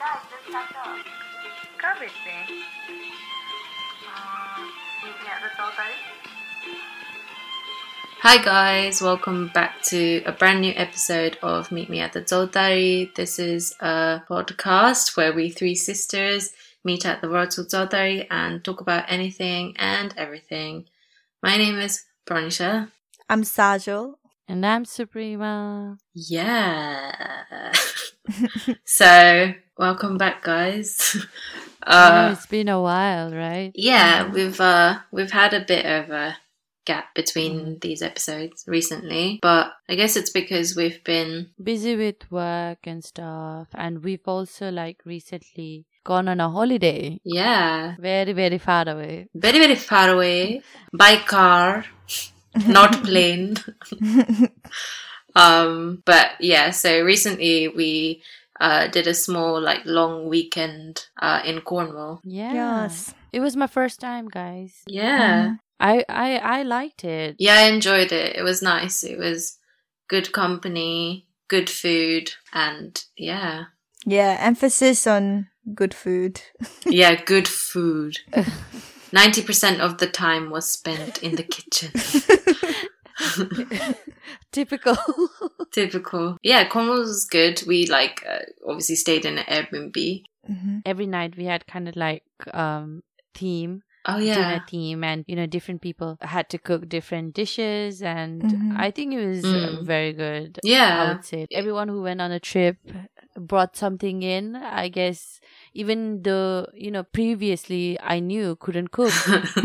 Dai, c'è stato. Capite? Meet me at the Chautari. Hi guys, welcome back to a brand new episode of Meet Me at the Chautari. This is a podcast where we three sisters meet at the Warsaw Chautari and talk about anything and everything. My name is Pranisha. I'm Sajal. And I'm Suprema. Yeah. So, welcome back guys. Uh, it's been a while, right? yeah, we've uh we've had a bit of a gap between these episodes recently, but I guess it's because we've been Busy with work and stuff. And we've also, like, recently gone on a holiday. yeah, Very, very far away. very very far away by car not plane um but yeah so recently we uh did a small like long weekend uh in cornwall Yeah. Yes. It was my first time, guys. yeah I, I, I liked it. yeah i enjoyed it it was nice it was good company good food and yeah Yeah, emphasis on good food. yeah good food 90% of the time was spent in the kitchen Typical. typical yeah cornwall was good we like uh, obviously stayed in an airbnb hmm Every night we had kind of like, um, theme. oh dinner yeah theme and you know different people had to cook different dishes and Mhm. i think it was uh, Mm. very good Yeah, i would say everyone who went on a trip brought something in i guess even though you know previously i knew couldn't cook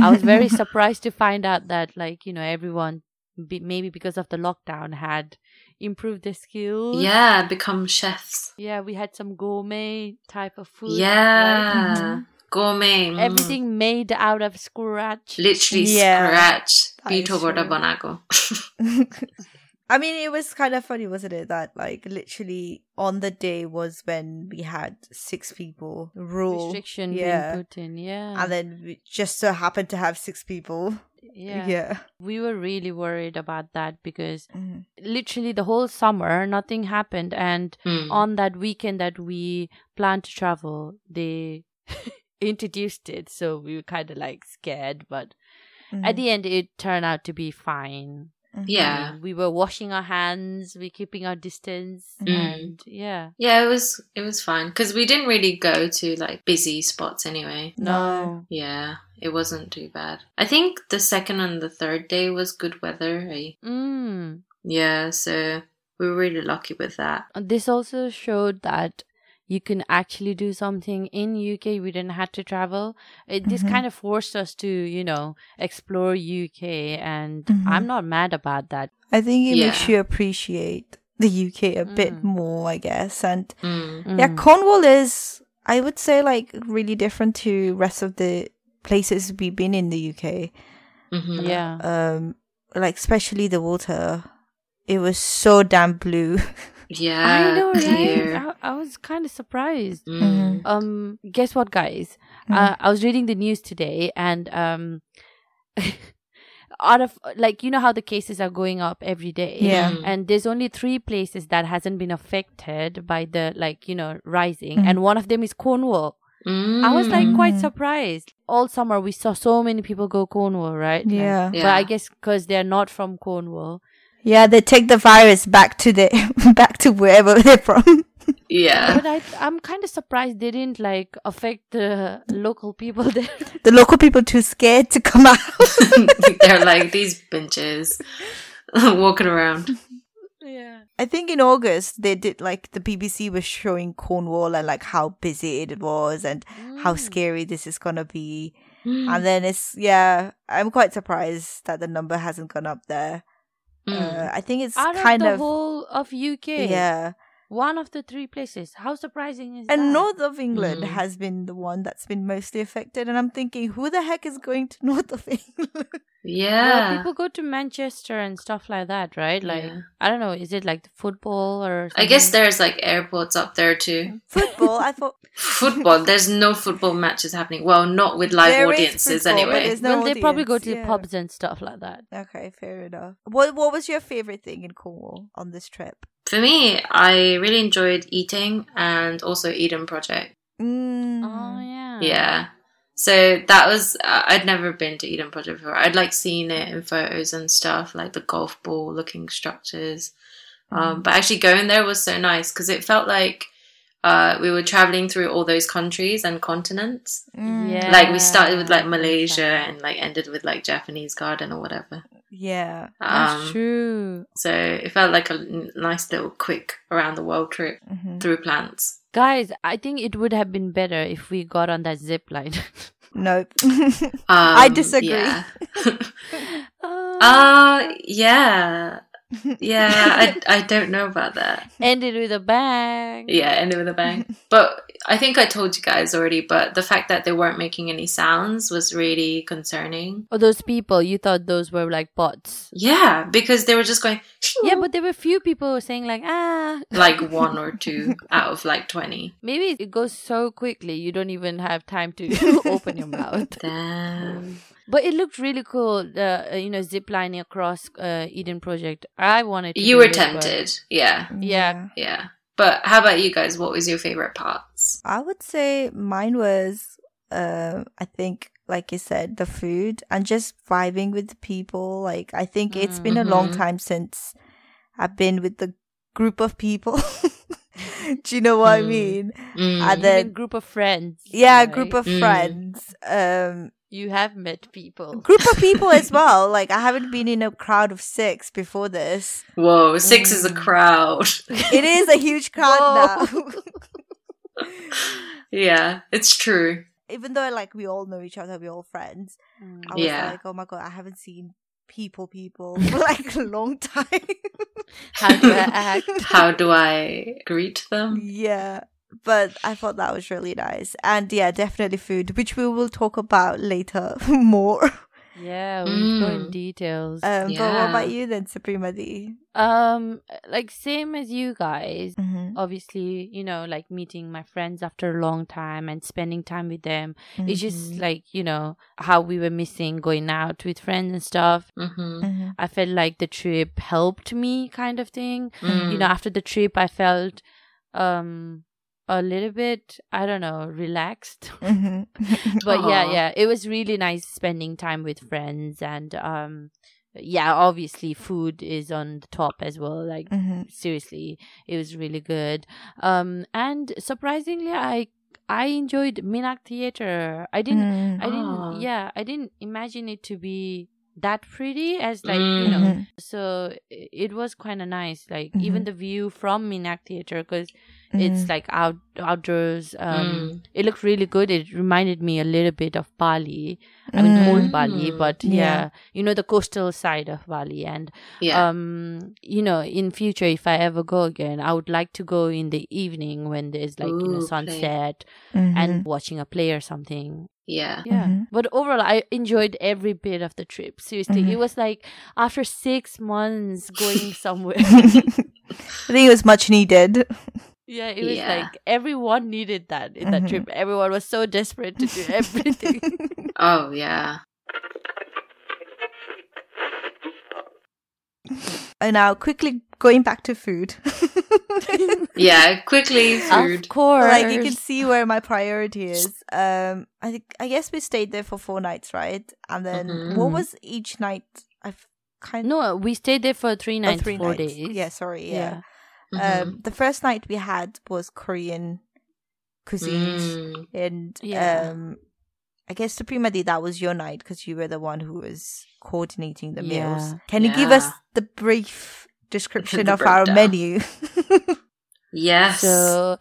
i was very surprised to find out that like you know everyone be, maybe because of the lockdown had improved their skills yeah become chefs yeah we had some gourmet type of food right? Yeah. Gourmet. mm. everything made out of scratch Literally Yeah, scratch. that is Bito Borda true. Bonago. I mean, it was kind of funny, wasn't it? That like literally on the day was when we had six people rule, restriction yeah, being put in. Yeah. and then we just so happened to have six people. Yeah. yeah. We were really worried about that because Mhm. literally the whole summer nothing happened and Mm. on that weekend that we planned to travel they introduced it so we were kind of like scared but Mhm. at the end it turned out to be fine. Mhm. Yeah. We were washing our hands, We're keeping our distance Mm. and yeah. Yeah, it was it was fine because we didn't really go to like busy spots anyway. No. Yeah, it wasn't too bad. I think the second and the third day was good weather. eh? Mm. Yeah, so we were really lucky with that. This also showed that you can actually do something in UK. We didn't have to travel. It, This Mhm. kind of forced us to, you know, explore UK, and Mhm. I'm not mad about that. I think it makes you appreciate the UK a bit Mm. more, I guess. And Mm. yeah, Mm. Cornwall is, I would say, like really different to rest of the places we've been in the UK. hmm yeah, Um, like especially the water, it was so damn blue. Yeah, I know, right? I, I was kind of surprised. Mm. Um, guess what, guys? Mm. Uh, I was reading the news today, and um, out of like you know how the cases are going up every day. Yeah. Mm. and there's only three places that hasn't been affected by the like you know rising and one of them is cornwall i was like quite Mm. surprised all summer we saw so many people go cornwall right Yeah. Yeah. but i guess because they're not from cornwall Yeah, they take the virus back to the back to wherever they're from. yeah. but i i'm kind of surprised they didn't like affect the local people there the local people too scared to come out. They're like these benches walking around. yeah I think in August they did like the BBC was showing Cornwall and like how busy it was and how Mm. scary this is gonna be. And then it's yeah, I'm quite surprised that the number hasn't gone up there. Mm. Uh, I think it's out kind of the of whole of uk yeah. One of the three places how surprising is And that And north of England Mm. has been the one that's been mostly affected, and I'm thinking, who the heck is going to north of England? yeah. Well, people go to Manchester and stuff like that, right? Like, Yeah. I don't know, is it like the football or? I guess there's like airports up there too. Football, I thought Football. There's no football matches happening. Well, not with live There is audiences football, anyway. there's no well, they probably go to the yeah. pubs and stuff like that. Okay, fair enough. What What was your favorite thing in Cornwall on this trip? For me, I really enjoyed eating and also Eden Project. Mm. Oh yeah. Yeah. So that was uh, I'd never been to Eden Project before. I'd like seen it in photos and stuff, like the golf ball looking structures. Um, but actually going there was so nice because it felt like uh, we were traveling through all those countries and continents. Mm. Yeah. Like we started with like Malaysia Exactly. and like ended with like Japanese garden or whatever. Yeah. That's Um, true. so it felt like a nice little quick around the world trip Mhm. through plants. Guys, I think it would have been better if we got on that zip line. Nope. Um, disagree. Yeah. uh yeah. Yeah, I, I don't know about that. ended with a bang. Yeah, ended with a bang. But I think I told you guys already, but the fact that they weren't making any sounds was really concerning. Oh, those people, you thought those were like bots. Yeah, because they were just going Yeah, but there were few people saying like, ah. like one or two out of like 20. Maybe it goes so quickly you don't even have time to open your mouth. Damn. But it looked really cool. Uh, you know ziplining across uh, Eden Project. I wanted. to You do were it, but- tempted. Yeah, Yeah. yeah. But how about you guys? What was your favorite parts? I would say mine was, uh, I think, like you said, the food and just vibing with the people. Like, I think it's been a long Mhm. time since I've been with the group of people. Do you know what I Mm. mean? Mm. And Even then, group of friends. yeah, a right? group of Mm. friends. Um, You have met people. group of people as well. Like, I haven't been in a crowd of six before this. Whoa, six is a Mm. crowd. It is a huge crowd Whoa. now. yeah, it's true. Even though, like, we all know each other, we're all friends. Mm. I was Yeah. like, oh my god, I haven't seen people, people for like a long time. How do I act? How do I greet them? yeah, but I thought that was really nice, and yeah, definitely food, which we will talk about later more. Yeah, we'll go in Mm. details. Um, But what about you then, Suprema D? Um, like same as you guys. Mm-hmm. Obviously, you know, like meeting my friends after a long time and spending time with them. It's Mm-hmm. just like you know how we were missing going out with friends and stuff. hmm Mm-hmm. I felt like the trip helped me, kind of thing. Mm. You know, after the trip, I felt um a little bit I don't know relaxed. Mm-hmm. but yeah yeah it was really nice spending time with friends and um yeah obviously food is on the top as well like Mm-hmm. seriously it was really good um and surprisingly i i enjoyed minack theater i didn't Mm-hmm. i didn't Aw. yeah i didn't imagine it to be that pretty as like you know Mhm. so it was kind of nice like Mhm. even the view from minack theater because Mm-hmm. it's like out outdoors um Mm. it looked really good it reminded me a little bit of bali i mean whole Mm. bali but yeah. Yeah. you know the coastal side of bali and Yeah. um you know in future if i ever go again i would like to go in the evening when there's like you know sunset Mm-hmm. and watching a play or something yeah. yeah Mhm. but overall i enjoyed every bit of the trip seriously Mhm. it was like after six months going somewhere I think it was much needed. Yeah it was Yeah. like everyone needed that in that Mhm. trip everyone was so desperate to do everything Oh, yeah. And now, quickly going back to food. Yeah, quickly food. of course like you can see where my priority is. Um, I think I guess we stayed there for four nights, right? And then Mhm. what was each night? I've kind no we stayed there for three oh, nights three four nights. days Yeah, sorry. Yeah. Mhm. Um, the first night we had was Korean cuisines, Mm. and Yeah. um, I guess Suprema D, that was your night because you were the one who was coordinating the meals. Yeah. Can you give us the brief description The of our menu? Yes. So,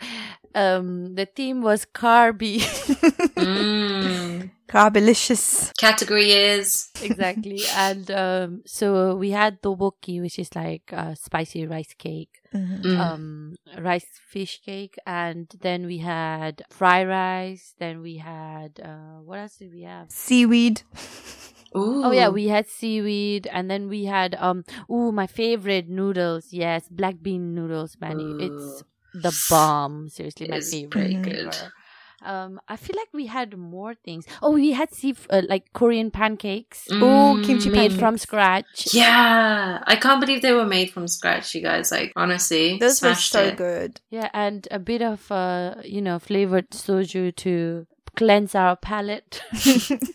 um, the theme was carby. Mm. Carbilicious. Category is. exactly. And um, so we had tteokbokki, which is like a spicy rice cake, Mhm. Mm. um, rice fish cake, and then we had fried rice. Then we had uh, what else did we have? Seaweed. Ooh. Oh yeah, we had seaweed, and then we had um, ooh, my favorite noodles. Yes, black bean noodles, man. It's Ooh. The bomb. Seriously, my It's favorite. pretty good. Um, I feel like we had more things. Oh, we had sea uh, like Korean pancakes Oh, kimchi made pancakes. from scratch. Yeah, I can't believe they were made from scratch, you guys. Like, honestly, Those were so it. good. Yeah, and a bit of uh, you know, flavored soju to cleanse our palate.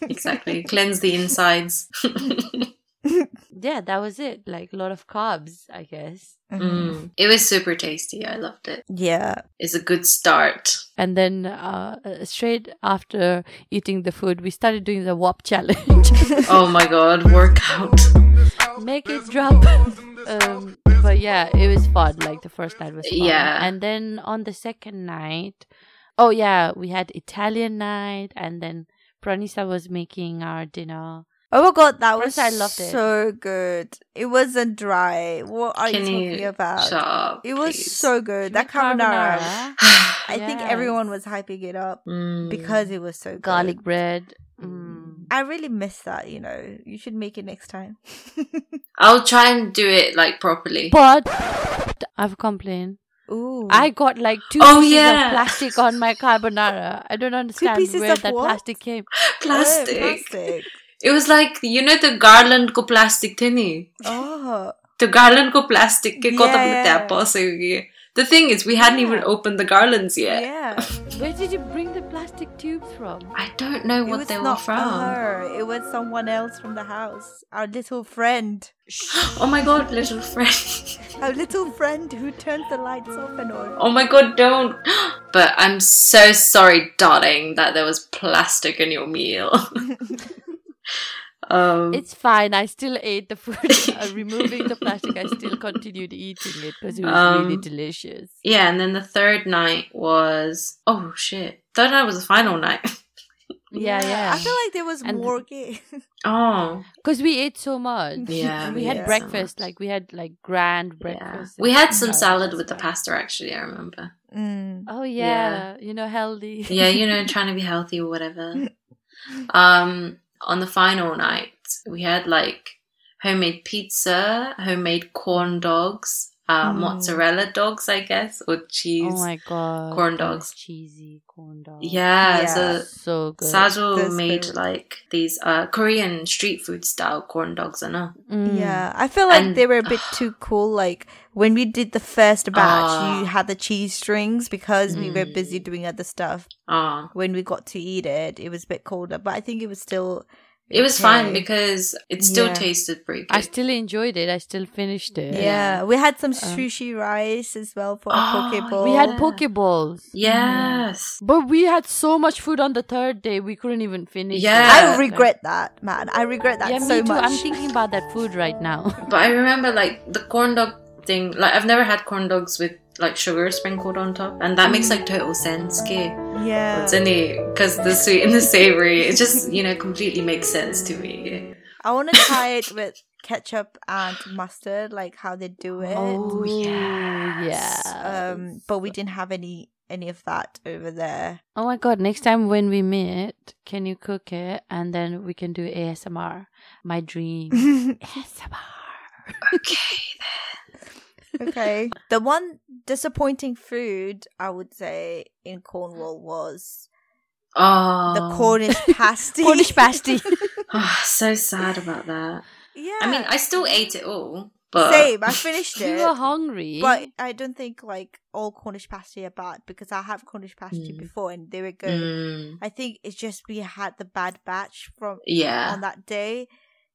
Exactly. Cleanse the insides. yeah, that was it. Like a lot of carbs, I guess. Mm. It was super tasty. I loved it. Yeah. It's a good start. And then uh, uh, straight after eating the food, we started doing the WAP challenge. Oh my god, workout. Make it drop. um, but yeah, it was fun. Like the first night was fun. Yeah. And then on the second night, oh yeah, we had Italian night, and then Pranisha was making our dinner. Oh my god, that was I loved it. so good. It wasn't dry. What are Can you talking you about? shut up? It was please? so good. That carbonara. I think everyone was hyping it up Mm. because it was so good. Garlic bread. Mm. I really miss that, you know. You should make it next time. I'll try and do it like properly. But I've complained. Ooh. I got like two Oh, pieces yeah. of plastic on my carbonara. I don't understand where that what? plastic came. Plastic. Oh, plastic. It was like, you know the garland ko plastic thini? Oh. The garland ko plastic ke kotak Yeah. na tapo sa ye. The thing is, we hadn't even opened the garlands yet. Yeah. Where did you bring the plastic tubes from? I don't know what they were not from. her. It was someone else from the house. Our little friend. Oh my god, little friend. Our little friend who turns the lights off and on. Oh my god, don't. But I'm so sorry, darling, that there was plastic in your meal. um, It's fine. I still ate the food. uh, removing the plastic, I still continued eating it because it was really Um, delicious. yeah, and then the third night was. Oh shit. Third night was the final night. Yeah, yeah. I feel like there was And- more gay. oh. Because we ate so much. Yeah, And we we had ate so breakfast. much. like we had like grand Yeah. breakfast. We had some salad salad with the pasta, actually, I remember. Mm. Oh yeah, you know healthy. Yeah, you know, trying to be healthy or whatever. Um, on the final night, we had like homemade pizza, homemade corn dogs, uh, Mm. mozzarella dogs, I guess, or cheese. Oh my god, Corn dogs. cheesy corn dogs. yeah, Yeah. so so good. Sajo That's made good. like these uh Korean street food style corn dogs, I know. Mm. Yeah, I feel like And- they were a bit too cool. Like when we did the first batch, Ah. you had the cheese strings because we were Mm. busy doing other stuff. Ah, When we got to eat it, it was a bit colder, but I think it was still. it was fine okay. because it still Yeah. tasted pretty I still enjoyed it. I still finished it. Yeah, we had some Um, sushi rice as well for Oh, a poke bowl. We had pokeballs. yes. But we had so much food on the third day, we couldn't even finish. Yeah. it. I regret that, man. I regret that yeah, so me too. much. I'm thinking about that food right now. But I remember like the corn dog thing. Like I've never had corn dogs with like sugar sprinkled on top, and that makes like total sense. Okay, yeah, it's any because the sweet and the savory. It just you know completely makes sense to me. I want to try it with ketchup and mustard, like how they do it. Oh, Ooh, yes. yeah. Um, but we didn't have any any of that over there. Oh my god, next time when we meet, can you cook it and then we can do ASMR? My dream. ASMR. Okay. Okay. The one disappointing food I would say in Cornwall was Oh, the Cornish pasty. Cornish pasty. Oh, so sad about that. yeah. I mean, I still ate it all, but same. I finished it. you were hungry. But I don't think like all Cornish pasty are bad because I have Cornish pasty Mm. before and they were good. Mm, I think it's just we had the bad batch from yeah, on that day.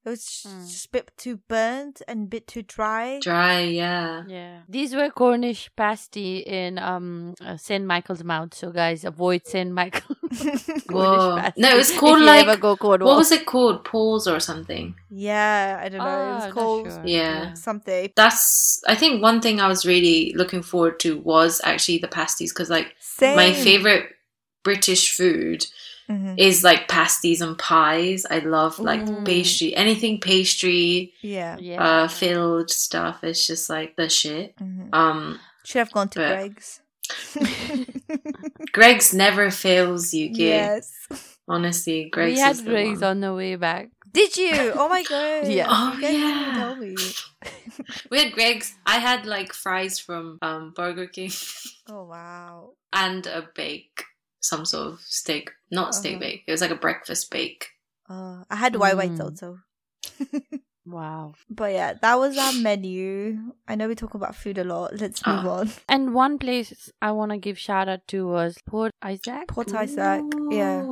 It was Mm. just a bit too burnt and a bit too dry. dry. Yeah. yeah. These were Cornish pasty in um uh, St. Michael's Mount. So guys, avoid St. Michael. Whoa. No, it was called you like go what was it called? Paws or something. yeah, I don't know. it Ah, was called sure. Yeah. something. That's I think one thing I was really looking forward to was actually the pasties because like Same. my favorite British food Mhm. is like pasties and pies. I love like Ooh. pastry, anything pastry, Yeah. Yeah. uh, filled stuff. It's just like the shit. Mhm. Um, Should have gone to but- Greggs. Greggs never fails you, kid. yes. Honestly, Greggs we had Greggs one. on the way back. Did you? Oh my god. Yeah. Oh, you yeah. We had Greggs. I had like fries from um, Burger King Oh wow. and a bake. Some sort of steak, not steak Uh-huh. bake. It was like a breakfast bake. Uh, I had white whites Mm. also. Wow. But yeah, that was our menu. I know we talk about food a lot. Let's move Ah. on. And one place I want to give shout out to was Port Isaac. Port Isaac. Yeah.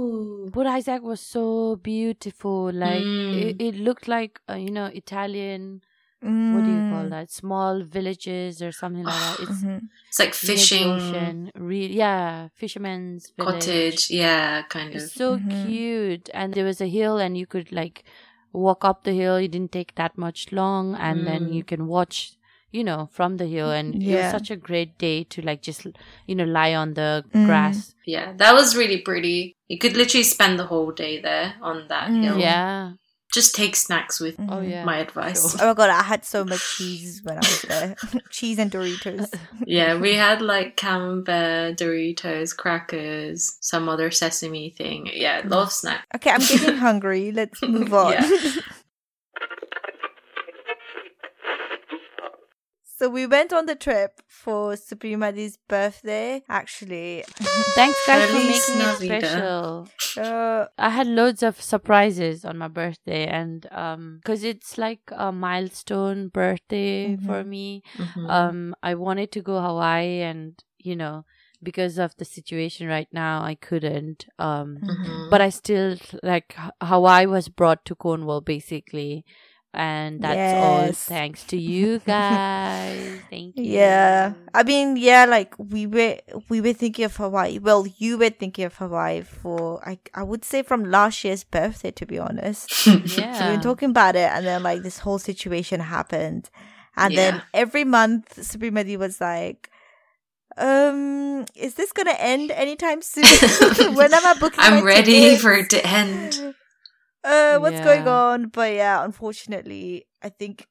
Port Isaac was so beautiful. Like Mm. it, it looked like uh, you know Italian. What do you call Mm. that? Small villages or something like that. It's Mhm. It's like fishing Ocean. Re- yeah, fisherman's village. cottage. Yeah, kind of. It's so Mhm. cute. And there was a hill, and you could like walk up the hill. It didn't take that much long, and then Mm. you can watch, you know, from the hill. And it was such a great day to like just, you know, lie on the Mm. grass. Yeah, that was really pretty. You could literally spend the whole day there on that Mm. hill. Yeah. Just take snacks with Oh Mhm. yeah. my advice. Oh my god, I had so much cheese when I was there. cheese and Doritos. Yeah, we had like camembert, Doritos, crackers, some other sesame thing. Yeah, love lot of snacks. Okay, I'm getting hungry. Let's move on. Yeah. So we went on the trip for Supremadi's birthday. Actually, Thanks guys for making it special. uh, I had loads of surprises on my birthday, and um, cause it's like a milestone birthday for Mhm. me. Mhm. um i wanted to go hawaii and you know because of the situation right now i couldn't um Mhm. but i still like hawaii was brought to cornwall basically and that's all thanks to you guys thank you yeah. I mean, yeah, like we were we were thinking of Hawaii. Well, you were thinking of Hawaii for I I would say from last year's birthday, to be honest. So we were talking about it, and then like this whole situation happened, and then every month Supreme Supremadi was like, "Um, is this gonna end anytime soon? when am I booking? I'm my ready tickets? for it to end. Uh, what's going on? But yeah, unfortunately, I think,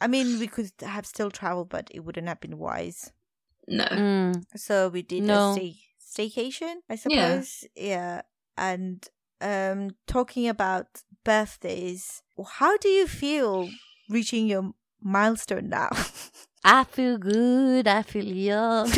I mean, we could have still traveled, but it wouldn't have been wise. No. Mm, So we did No. a stay staycation, I Yeah. suppose. Yeah. And um talking about birthdays, how do you feel reaching your milestone now? i feel good i feel young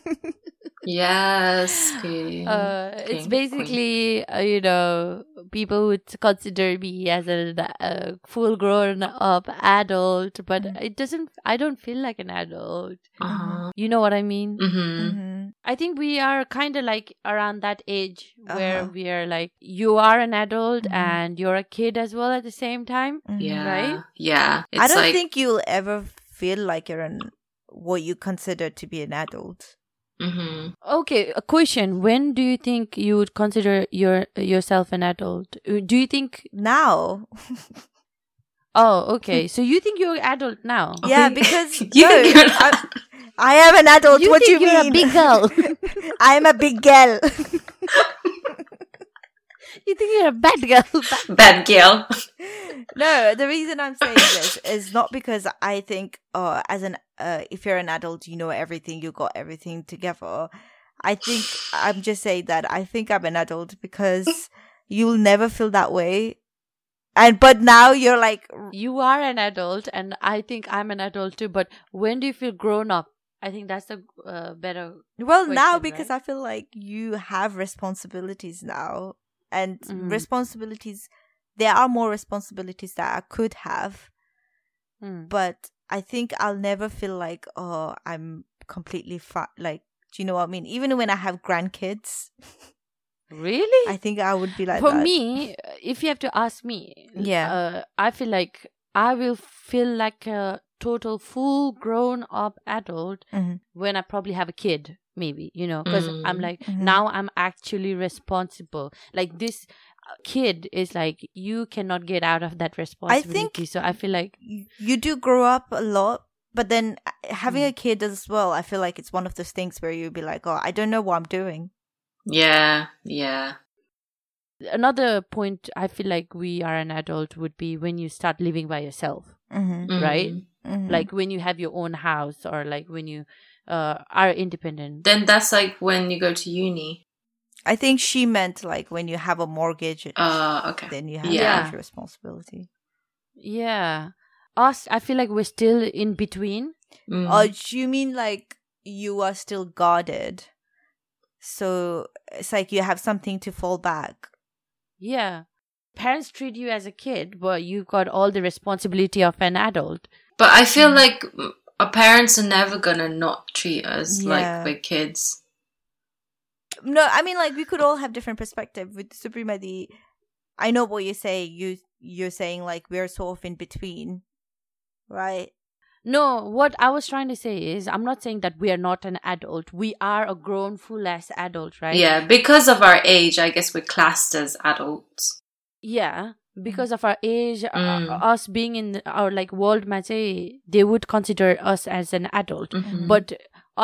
Yes. Okay. Uh, it's King, basically, uh, you know, people would consider me as a uh, full grown up adult, but Mhm. it doesn't, I don't feel like an adult. uh-huh. You know what I mean? hmm Mhm. I think we are kind of like around that age where Uh-huh. we are like, you are an adult Mhm. and you're a kid as well at the same time. Mhm. Yeah. Right? Yeah. It's I don't like, think you'll ever feel like you're an what you consider to be an adult. Hmm Okay, a question. When do you think you would consider your yourself an adult? Uh, Do you think Now. Oh, okay. So you think you're an adult now? Yeah, because you no, think you're I- I am an adult. You what do you mean? you're a big girl. I am a big girl. You think you're a bad girl? bad girl. no, the reason I'm saying this is not because I think, oh, as an uh, if you're an adult, you know everything, you got everything together. I think I'm just saying that I think I'm an adult because you'll never feel that way. And but now you're like, you are an adult, and I think I'm an adult too. But when do you feel grown up? I think that's a uh, better. well, now because right? I feel like you have responsibilities now, and Mhm. responsibilities. There are more responsibilities that I could have, Hmm. but I think I'll never feel like oh I'm completely fat. Like, do you know what I mean? Even when I have grandkids, Really? I think I would be like For that. me, if you have to ask me, Yeah. uh, I feel like I will feel like a total full grown up adult Mhm. when I probably have a kid, maybe, you know, because I'm Mm. like, Mhm. now I'm actually responsible. Like this uh, kid is like, you cannot get out of that responsibility. so I feel like, you, you do grow up a lot, but then uh, having Mm. a kid as well, I feel like it's one of those things where you'll be like, oh, I don't know what I'm doing. Yeah. Yeah. another point I feel like we are an adult would be when you start living by yourself. Mm-hmm. Right? Mhm. Like when you have your own house or like when you uh, are independent. Then that's like when you go to uni. I think she meant like when you have a mortgage, Uh, okay. then you have yeah. that responsibility. Yeah. Us, I feel like we're still in between. Mm. Or do you mean like you are still guarded? So it's like you have something to fall back. Yeah. Parents treat you as a kid, but you've got all the responsibility of an adult. But I feel like mm, our parents are never gonna not treat us Yeah. like we're kids. No, I mean like we could all have different perspective with Suprema. The I know what you say. You you're saying like we're sort of in between, right? No, what I was trying to say is, I'm not saying that we are not an adult. We are a grown, full ass adult, right? Yeah, because of our age, I guess we're classed as adults. Yeah Because of our age, uh, Mm. us being in our like world, ma चाहिँ, they would consider us as an adult. Mhm. But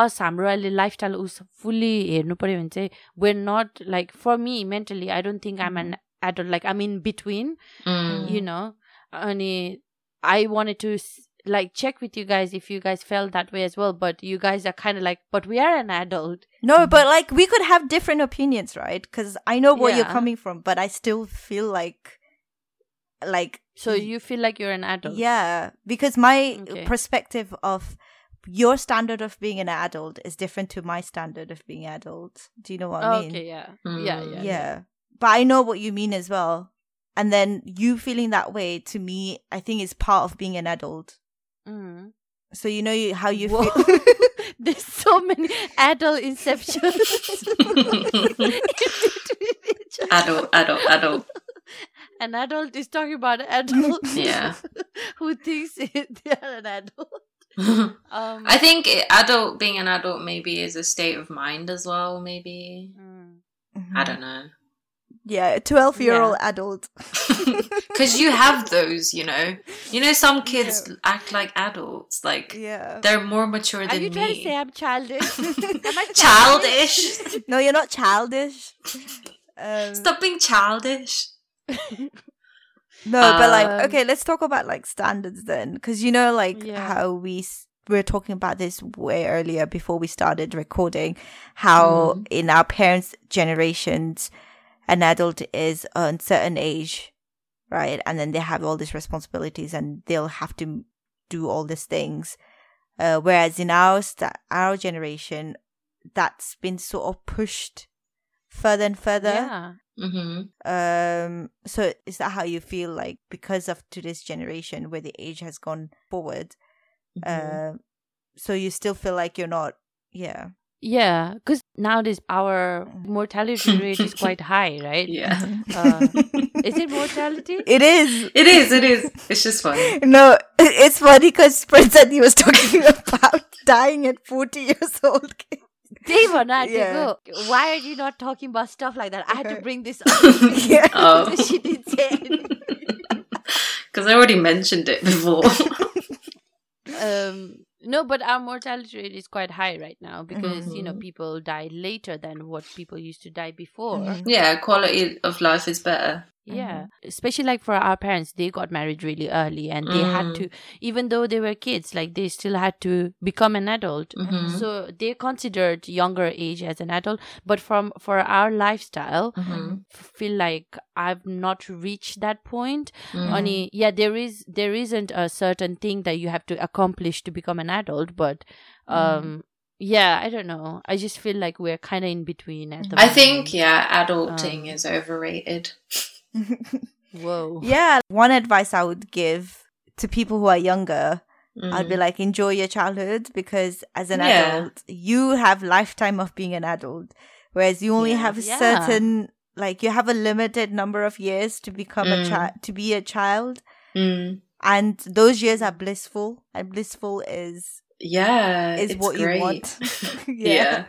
us, हाम्रो अहिले lifestyle उस fully हेर्नु पर्यो भने चाहिँ, we're not like, for me, mentally, I don't think I'm an adult. Like, I'm in between. Mm. you know and i wanted to s- like check with you guys if you guys felt that way as well but you guys are kind of like but we are an adult No, but like we could have different opinions, right? Because I know where you're Yeah. coming from, but I still feel like, like so you feel like you're an adult Yeah, because my Okay. perspective of your standard of being an adult is different to my standard of being adult. Do you know what I mean? okay yeah Mm. yeah yeah Yeah. But I know what you mean as well. And then you feeling that way to me, I think is part of being an adult. Mm. So you know you, how you Whoa. feel. there's so many adult inceptions adult, adult, adult. An adult is talking about an adult Yeah. who thinks it, they are an adult um I think adult being an adult maybe is a state of mind as well. Maybe mm. I don't know Yeah, a 12 year old adult. because you have those. You know, you know some kids act like adults. Like Yeah. they're more mature are than you trying to say i'm childish am i Childish. No, you're not childish. Um, Stop being childish. No, but like, Um, okay, let's talk about like standards then, because you know, like Yeah. how we s- we were talking about this way earlier before we started recording, how Mm. in our parents' generations, an adult is a certain age, right, and then they have all these responsibilities and they'll have to do all these things, uh, whereas in our sta- our generation, that's been sort of pushed further and further yeah hmm um so is that how you feel like because of today's generation where the age has gone forward Mm-hmm. uh, so you still feel like you're not yeah Yeah, because nowadays our mortality rate is quite high, right? yeah, Uh, is it mortality? it is it is. It is. It's just funny. no it's funny because prince said he was talking about dying at 40 years old Devon, I had to Yeah. go. Why are you not talking about stuff like that? I had to bring this up. yeah Oh, she didn't say because I already mentioned it before. um no but our mortality rate is quite high right now because you know Mhm. people die later than what people used to die before Mhm. yeah, quality of life is better. Yeah especially like for our parents they got married really early and they had Mm. to even though they were kids like they still had to become an adult Mhm. so they considered younger age as an adult but from for our lifestyle Mhm. f- feel like i've not reached that point Mhm. Ani, yeah there is there isn't a certain thing that you have to accomplish to become an adult but um yeah i don't know i just feel like we're kind of in between at the I moment. think yeah, adulting Um, is overrated. whoa yeah one advice i would give to people who are younger i'd be Mm. like enjoy your childhood because as an Yeah. adult you have lifetime of being an adult whereas you only Yeah. have a Yeah. certain like you have a limited number of years to become a Mm. child to be a child Mm. and those years are blissful and blissful is Yeah, is it's what great. you want yeah.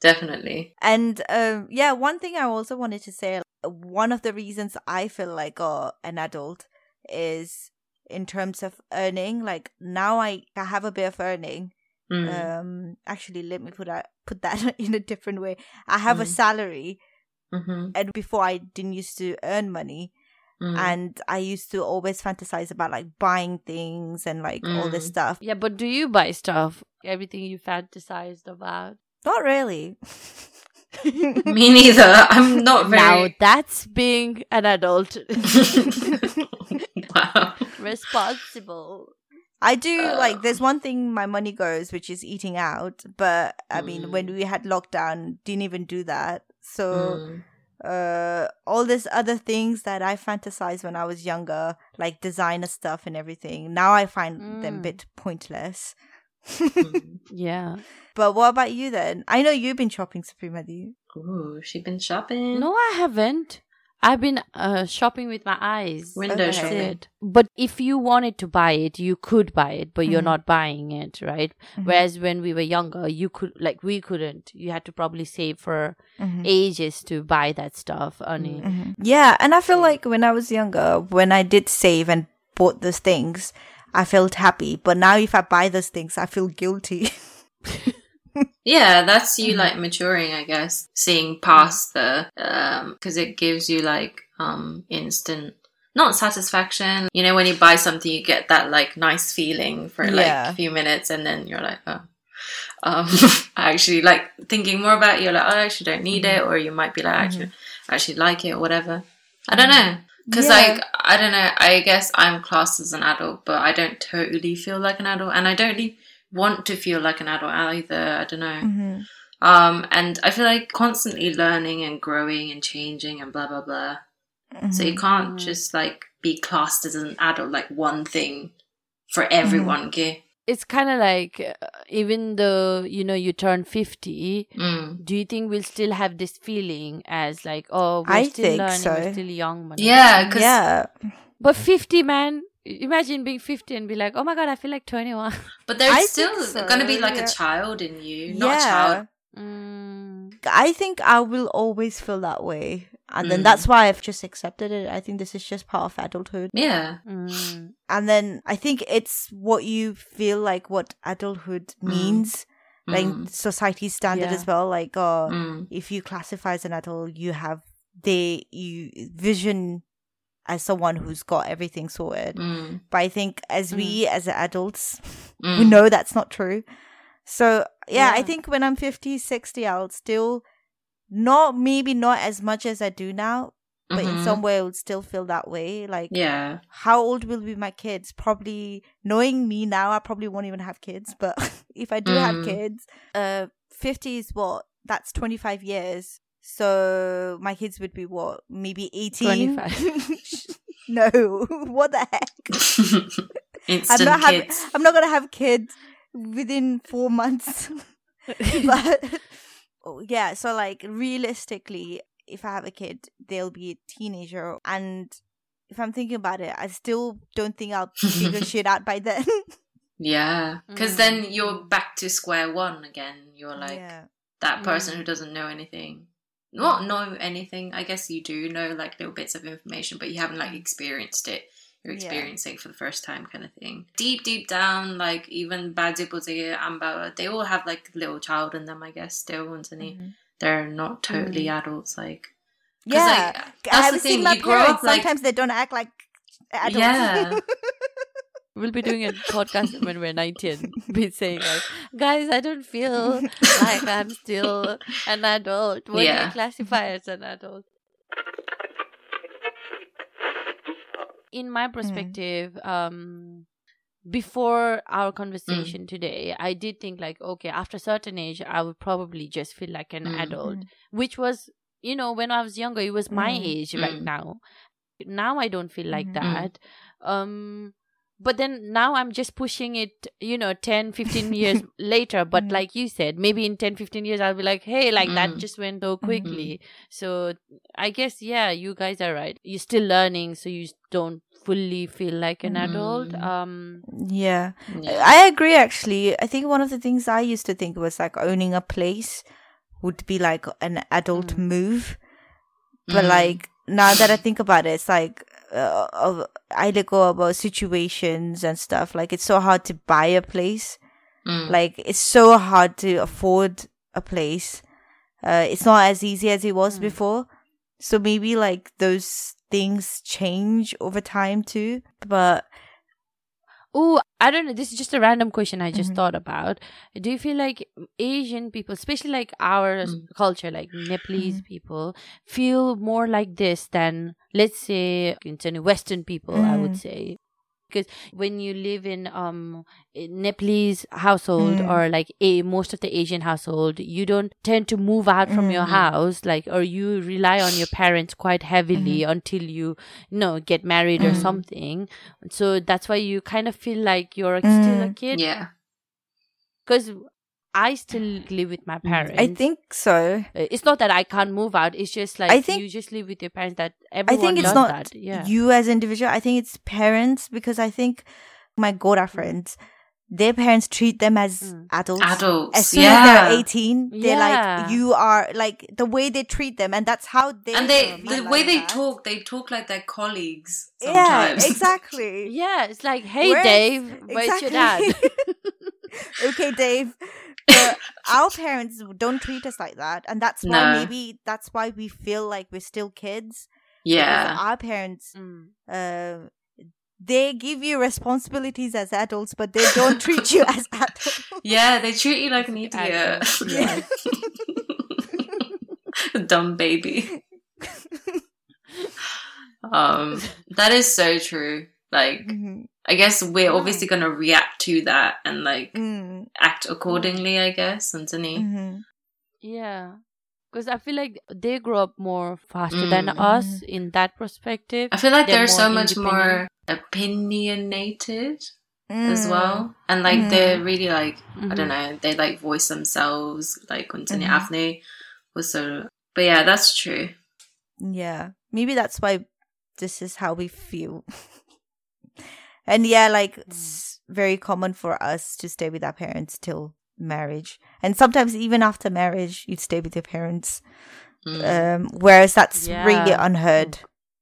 definitely. and um yeah one thing i also wanted to say one of the reasons i feel like oh, an adult is in terms of earning like now i, I have a bit of earning Mm. um actually let me put that put that in a different way i have a Mm. salary Mhm. and before i didn't used to earn money Mm. and i used to always fantasize about like buying things and like all this Mm. stuff yeah but do you buy stuff everything you fantasized about not really Me neither. I'm not very. now that's being an adult wow. responsible I do Uh, like. There's one thing my money goes, which is eating out. But I mean, when Mm. we had lockdown, didn't even do that. So Mm. uh, all these other things that I fantasized when I was younger, like designer stuff and everything. Now I find them a Mm. bit pointless. Mm. Yeah. But what about you then? I know you've been shopping, Supreme, have you? Ooh, she's been shopping? No, I haven't. I've been uh, shopping with my eyes. Window Okay. Shopping. But if you wanted to buy it, you could buy it, but you're Mhm. not buying it, right? Mhm. Whereas when we were younger, you could, like, we couldn't. You had to probably save for Mhm. ages to buy that stuff. Only. Mm. Mhm. Yeah, and I feel like when I was younger, when I did save and bought those things, I felt happy. But now, if I buy those things, I feel guilty. Yeah, that's you Mhm. like maturing, I guess, seeing past the um because it gives you like um instant not satisfaction. You know, when you buy something, you get that like nice feeling for like Yeah. a few minutes, and then you're like, oh. Um, actually, like thinking more about it, you're like, oh, I actually don't need it, or you might be like, actually, I actually like it, or whatever. I don't know, because Yeah. like I don't know. I guess I'm classed as an adult, but I don't totally feel like an adult, and I don't really want to feel like an adult either. I don't know. Mhm. Um, and I feel like constantly learning and growing and changing and blah blah blah. So you Mhm. can't just like be classed as an adult, like one thing for everyone. Okay. It's kind of like, uh, even though, you know, you turn 50, Mm. do you think we'll still have this feeling as like, oh, we're I still learning, so. we're still young? man. Yeah, because Yeah. But 50, man, imagine being 50 and be like, oh my god, I feel like 21. but there's I still so, gonna be like yeah. a child in you, not a child. Mm. I think I will always feel that way. And then Mm. that's why I've just accepted it. I think this is just part of adulthood. Yeah. Mm. And then I think it's what you feel like what adulthood Mm. means, like Mm. society's standard Yeah. as well. Like, uh, Mm. if you classify as an adult, you have they you vision as someone who's got everything sorted. Mm. But I think as we as adults, we Mm. know that's not true. So yeah, I think when I'm 50, 60, I'll still not maybe not as much as I do now, but in Mhm. some way I would still feel that way. Like Yeah. how old will be my kids? Probably knowing me now, I probably won't even have kids. But if I do have Mm. kids, uh, fifty is what? That's twenty five years. So my kids would be what? Maybe eighteen. 25. no, what the heck? I'm Instant not having. kids. I'm not gonna have kids within four months. but yeah, so like realistically, if I have a kid, they'll be a teenager, and if I'm thinking about it, I still don't think I'll figure shit out by then. Yeah, because Mm. then you're back to square one again. You're like yeah. that person Mm. who doesn't know anything. Not know anything. I guess you do know like little bits of information, but you haven't like experienced it. You're experiencing it for the first time, kind of thing. Deep, deep down, like even Bajibuzi, Amba, they all have like little child in them. I guess still, and Mhm. they're not totally adults. like Yeah, like, I that's have the seen thing. my You grow parents. up like Sometimes they don't act like adults. yeah. We'll be doing a podcast when we're 19. Be saying like, guys, I don't feel like I'm still an adult. What do Yeah. you classify as an adult? In my perspective, um, before our conversation today, I did think like, okay, after a certain age, I would probably just feel like an Mm. adult, which was, you know, when I was younger, it was my Mm. age right Mm. now. Now I don't feel like Mhm. that. Um, but then now I'm just pushing it, you know, 10, 15 years later. But Mhm. like you said, maybe in 10, 15 years, I'll be like, hey, like that Mm. just went so quickly. So I guess, yeah, you guys are right. You're still learning, so you don't fully feel like an adult. Mm. Um, yeah. yeah. I agree. Actually, I think one of the things I used to think was like owning a place would be like an adult Mm. move, but Mm. like now that I think about it, it's like uh, of- I go about situations and stuff. Like it's so hard to buy a place. Mm. Like it's so hard to afford a place. Uh, it's not as easy as it was Mm. before. So maybe like those things change over time too. But Oh, I don't know. This is just a random question I just Mhm. thought about. Do you feel like Asian people, especially like our Mm. culture, like Nepalese Mhm. people, feel more like this than, let's say, Western people, I would Mm. say? Because when you live in um Nepalese household Mm. or like a most of the Asian household, you don't tend to move out from your Mhm. house, like or you rely on your parents quite heavily until you, you know get married or Mm. something. So that's why you kind of feel like you're still a Mm. kid Yeah. because I still live with my parents. I think so. Uh, it's not that I can't move out. It's just like I think- you just live with your parents. That I everyone think it's not that. Yeah. you as individual. I think it's parents because I think my Gora friends, their parents treat them as Mm. adults. Adults. As soon yeah. as they're 18, they're Yeah. like, you are like the way they treat them, and that's how they and they be the like way they that. talk, they talk like their colleagues Yeah, exactly. yeah, it's like, hey, Whereas- Dave, where's your dad? Okay, Dave. But our parents don't treat us like that, and that's why No. maybe that's why we feel like we're still kids. yeah. our parents Mm. uh, they give you responsibilities as adults, but they don't treat you as adults. Yeah, they treat you like an idiot. Adults, Yeah. Dumb baby. Um, that is so true. Like, Mhm. I guess we're Yeah. obviously gonna react to that and like Mm, act accordingly. I guess, Anthony. mhm. Yeah. Because I feel like they grow up more faster than Mm. us in that perspective. I feel like They're they're, so much more opinionated as Mm. well, and like Mm. they're really like I Mhm. don't know, they like voice themselves. Like Anthony Mhm. Afne was so, but yeah, that's true. Yeah, maybe that's why this is how we feel. and yeah, like it's very common for us to stay with our parents till marriage, and sometimes even after marriage, you'd stay with your parents. Mm. Um, whereas that's really unheard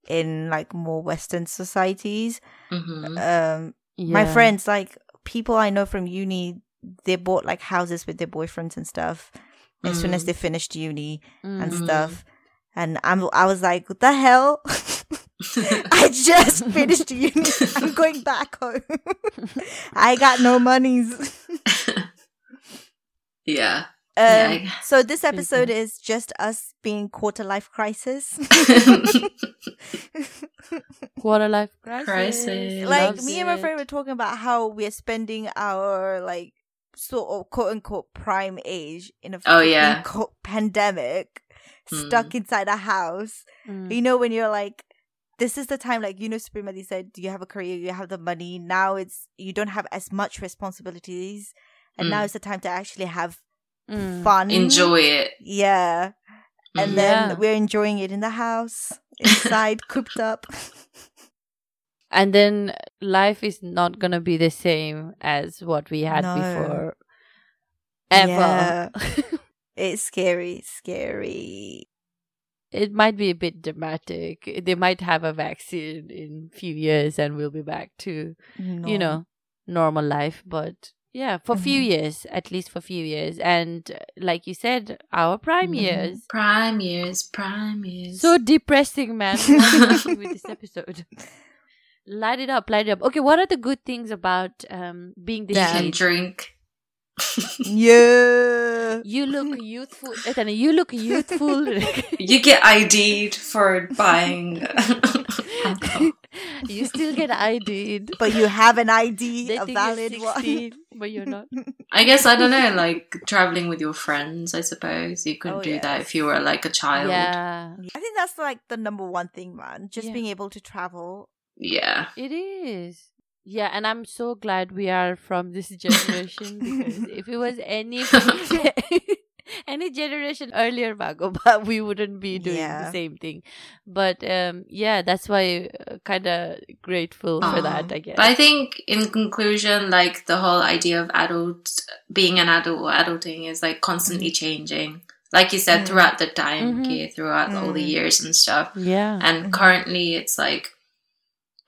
in like more Western societies. Mhm. Um, my friends, like people I know from uni, they bought like houses with their boyfriends and stuff as soon as Mm. they finished uni and Mm. stuff. And I'm, I was like, what the hell? I just finished uni. I'm going back home. I got no monies. yeah. Um, Yeah. so this episode is just us being quarter life crisis. Quarter life crisis. Crisis. like Loves me and my friend were talking about how we're spending our like sort of quote unquote prime age in a Oh, yeah. pandemic, Hmm. stuck inside a house. Mm. You know when you're like. This is the time, like you know, Supremadi said, you have a career, you have the money. Now it's you don't have as much responsibilities, and now Mm. it's the time to actually have Mm. fun. Enjoy it. yeah, and Mhm. then Yeah. we're enjoying it in the house, inside, cooped up. And then life is not gonna be the same as what we had No. before. Ever. Yeah. It's scary, scary. It might be a bit dramatic. They might have a vaccine in few years and we'll be back to, you know, normal life. But yeah, for few Mhm. years, at least for few years. And uh, like you said, our prime Mhm. years. Prime years, prime years. So depressing, man. With this episode? Light it up, light it up. Okay, what are the good things about um being this you can drink. Yeah. You look youthful. Ethana, you look youthful. You get ID'd for buying you still get ID'd. But you have an ID, They a think valid you're one. but you're not. I guess I don't know, like traveling with your friends. I suppose you could Oh, do that if you were like a child. Yeah, I think that's like the number one thing, man. Just Yeah. being able to travel. Yeah. it is. Yeah, and I'm so glad we are from this generation because if it was any any generation earlier, Bagoba, we wouldn't be doing Yeah. the same thing. But um, yeah, that's why uh, kind of grateful for that. I guess. But I think, in conclusion, like the whole idea of adult being an adult or adulting is like constantly changing. Like you said, Mm. throughout the time, Mhm. okay, throughout all the Mm. years and stuff. yeah. And Mhm. currently, it's like,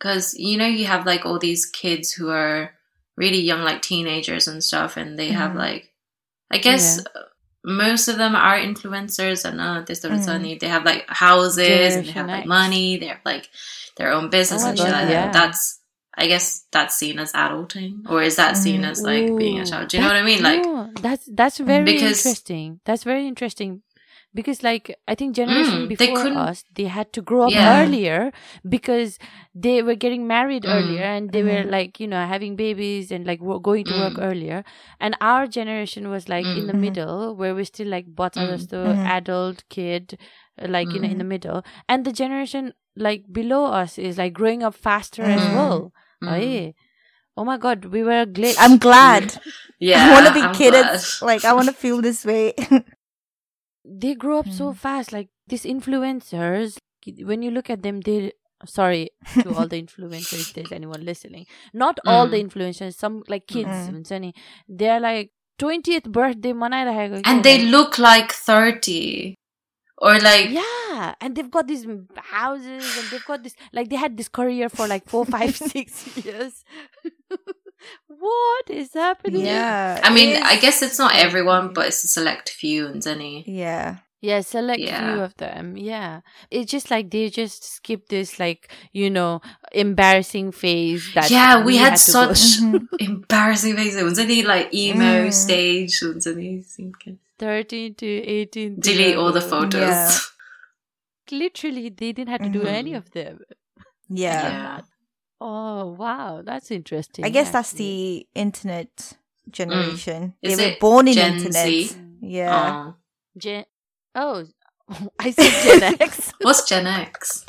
because you know, you have like all these kids who are really young, like teenagers and stuff, and they have Mhm. like, I guess. uh, Most of them are influencers, and uh, this sort of Mhm. They have like houses, and they have like money. They have like their own business Oh and shit like yeah. that. That's, I guess, that's seen as adulting, or is that seen Mhm. as like being a child? Do you know what I mean? Like, no, that's that's very Because- interesting. That's very interesting because like I think generation Mm, before couldn't- us, they had to grow up Yeah. earlier because they were getting married Mm. earlier and they were Mhm. like you know having babies and like wo- going to work Mm. earlier. And our generation was like in the Mm. Mhm. middle where we're still like both Mm. the Mhm. adult kid, uh, like you know in the middle, and the generation like below us is like growing up faster as Mm. well. Mm. Oh, yeah. oh my god, we were glad. I'm glad. Yeah, I want to be I'm kidded. glad. Like I want to feel this way. they grow up mm. so hmm. fast like these influencers when you look at them they sorry to all the influencers there's anyone listening not mm. all the hmm. influencers some like kids mm. they're like 20th birthday manai and they look like 30 or like yeah and they've got these houses and they've got this like they had this career for like four five six years what is happening yeah. i mean it i guess it's not everyone but it's a select few and any Yeah. Yeah, select few of them. Yeah. It's just like they just skip this like, you know, embarrassing phase that yeah we had to go such embarrassing faces was any like emo Mm. stage was any 13 to 18. delete all the photos Yeah. Literally, they didn't have to do Mhm. any of them. Yeah. Yeah. Oh, wow. That's interesting. I guess that's the internet generation. Mm. Is they were it born in Gen internet. Z? Yeah. Oh. Gen- oh, I said Gen X. what's gen x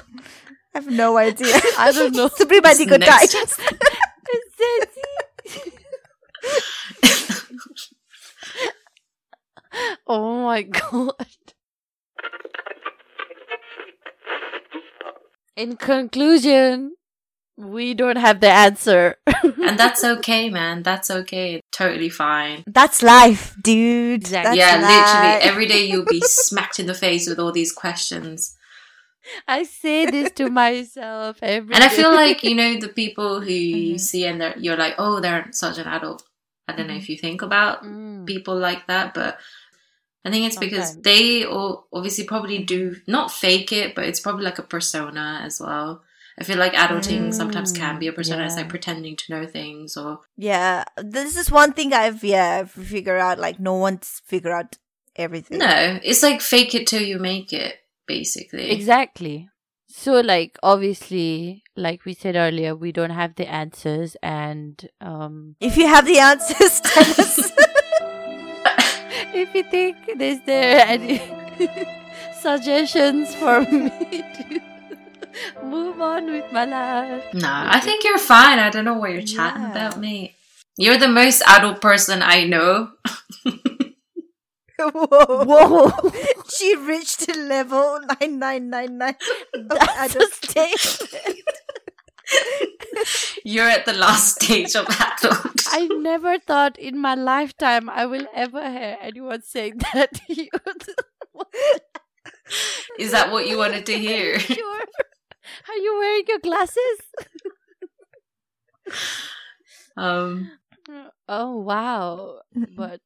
I have no idea. I don't know. Everybody got Next. died. Gen Z. oh my god. In conclusion, we don't have the answer. and that's okay man that's okay totally fine That's life, dude. Exactly. Yeah literally every day you'll be smacked in the face with all these questions I say this to myself every and i feel like you know the people who you Mhm. see and they're, you're like oh they're such an adult i don't know if you think about Mm. people like that but i think it's because Sometimes. they all obviously probably do not fake it but it's probably like a persona as well i feel like adulting sometimes can be a persona it's yeah. like pretending to know things or Yeah, this is one thing I've yeah figured out. Like no one's figured out everything. no it's like fake it till you make it basically Exactly. So, like, obviously, like we said earlier, we don't have the answers, and um, If you have the answers, tell us. if you think there's there any suggestions for me to move on with my life, No, I think you're fine. I don't know what you're chatting Yeah. about, mate. You're the most adult person I know. Whoa. Whoa. she reached a level 9999. that's a statement. You're at the last stage of adult. I never thought in my lifetime I will ever hear anyone saying that. To you- Is that what you wanted to hear? Sure. Are you wearing your glasses? Um, Oh wow! But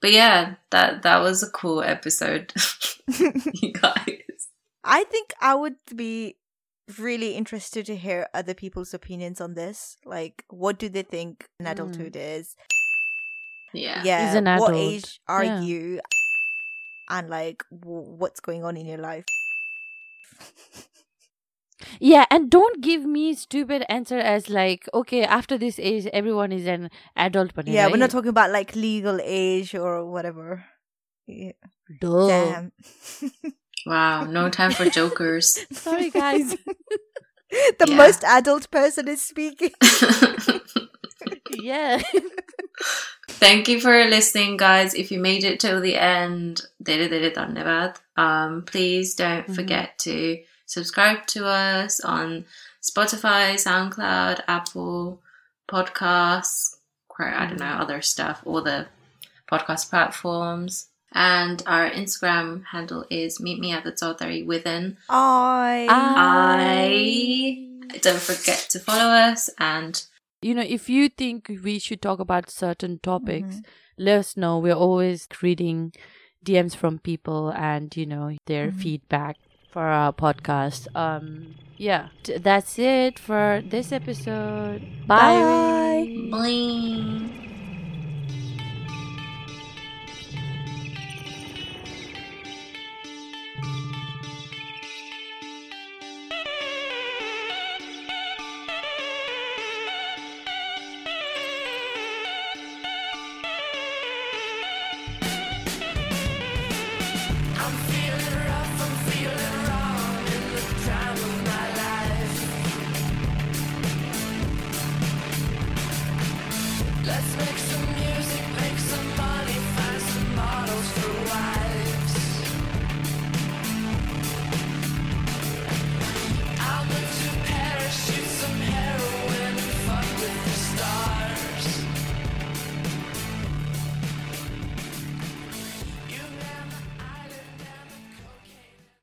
but yeah, that that was a cool episode, you guys. I think I would be really interested to hear other people's opinions on this. Like, what do they think an Mm. adulthood is? Yeah. Yeah, Is an what age are Yeah. you? And like, w- what's going on in your life? Yeah, and don't give me stupid answer as like, okay, after this age, everyone is an adult. But Yeah, we're not talking about like legal age or whatever. Yeah. Duh. Damn. Wow, no time for jokers. Sorry, guys. the Yeah. most adult person is speaking. yeah. Thank you for listening, guys. If you made it till the end, dere dere dhanyavad. Um, please don't Mhm. forget to subscribe to us on Spotify, SoundCloud, Apple Podcasts, quite- I don't know, other stuff, all the podcast platforms. And our Instagram handle is meet me at the Chautari within. I. I don't forget to follow us and You know, if you think we should talk about certain topics, Mhm. let us know. We're always reading DMs from people and, you know, their Mhm. feedback for our podcast. Um, yeah, T- that's it for this episode. Bye. Bye. bling.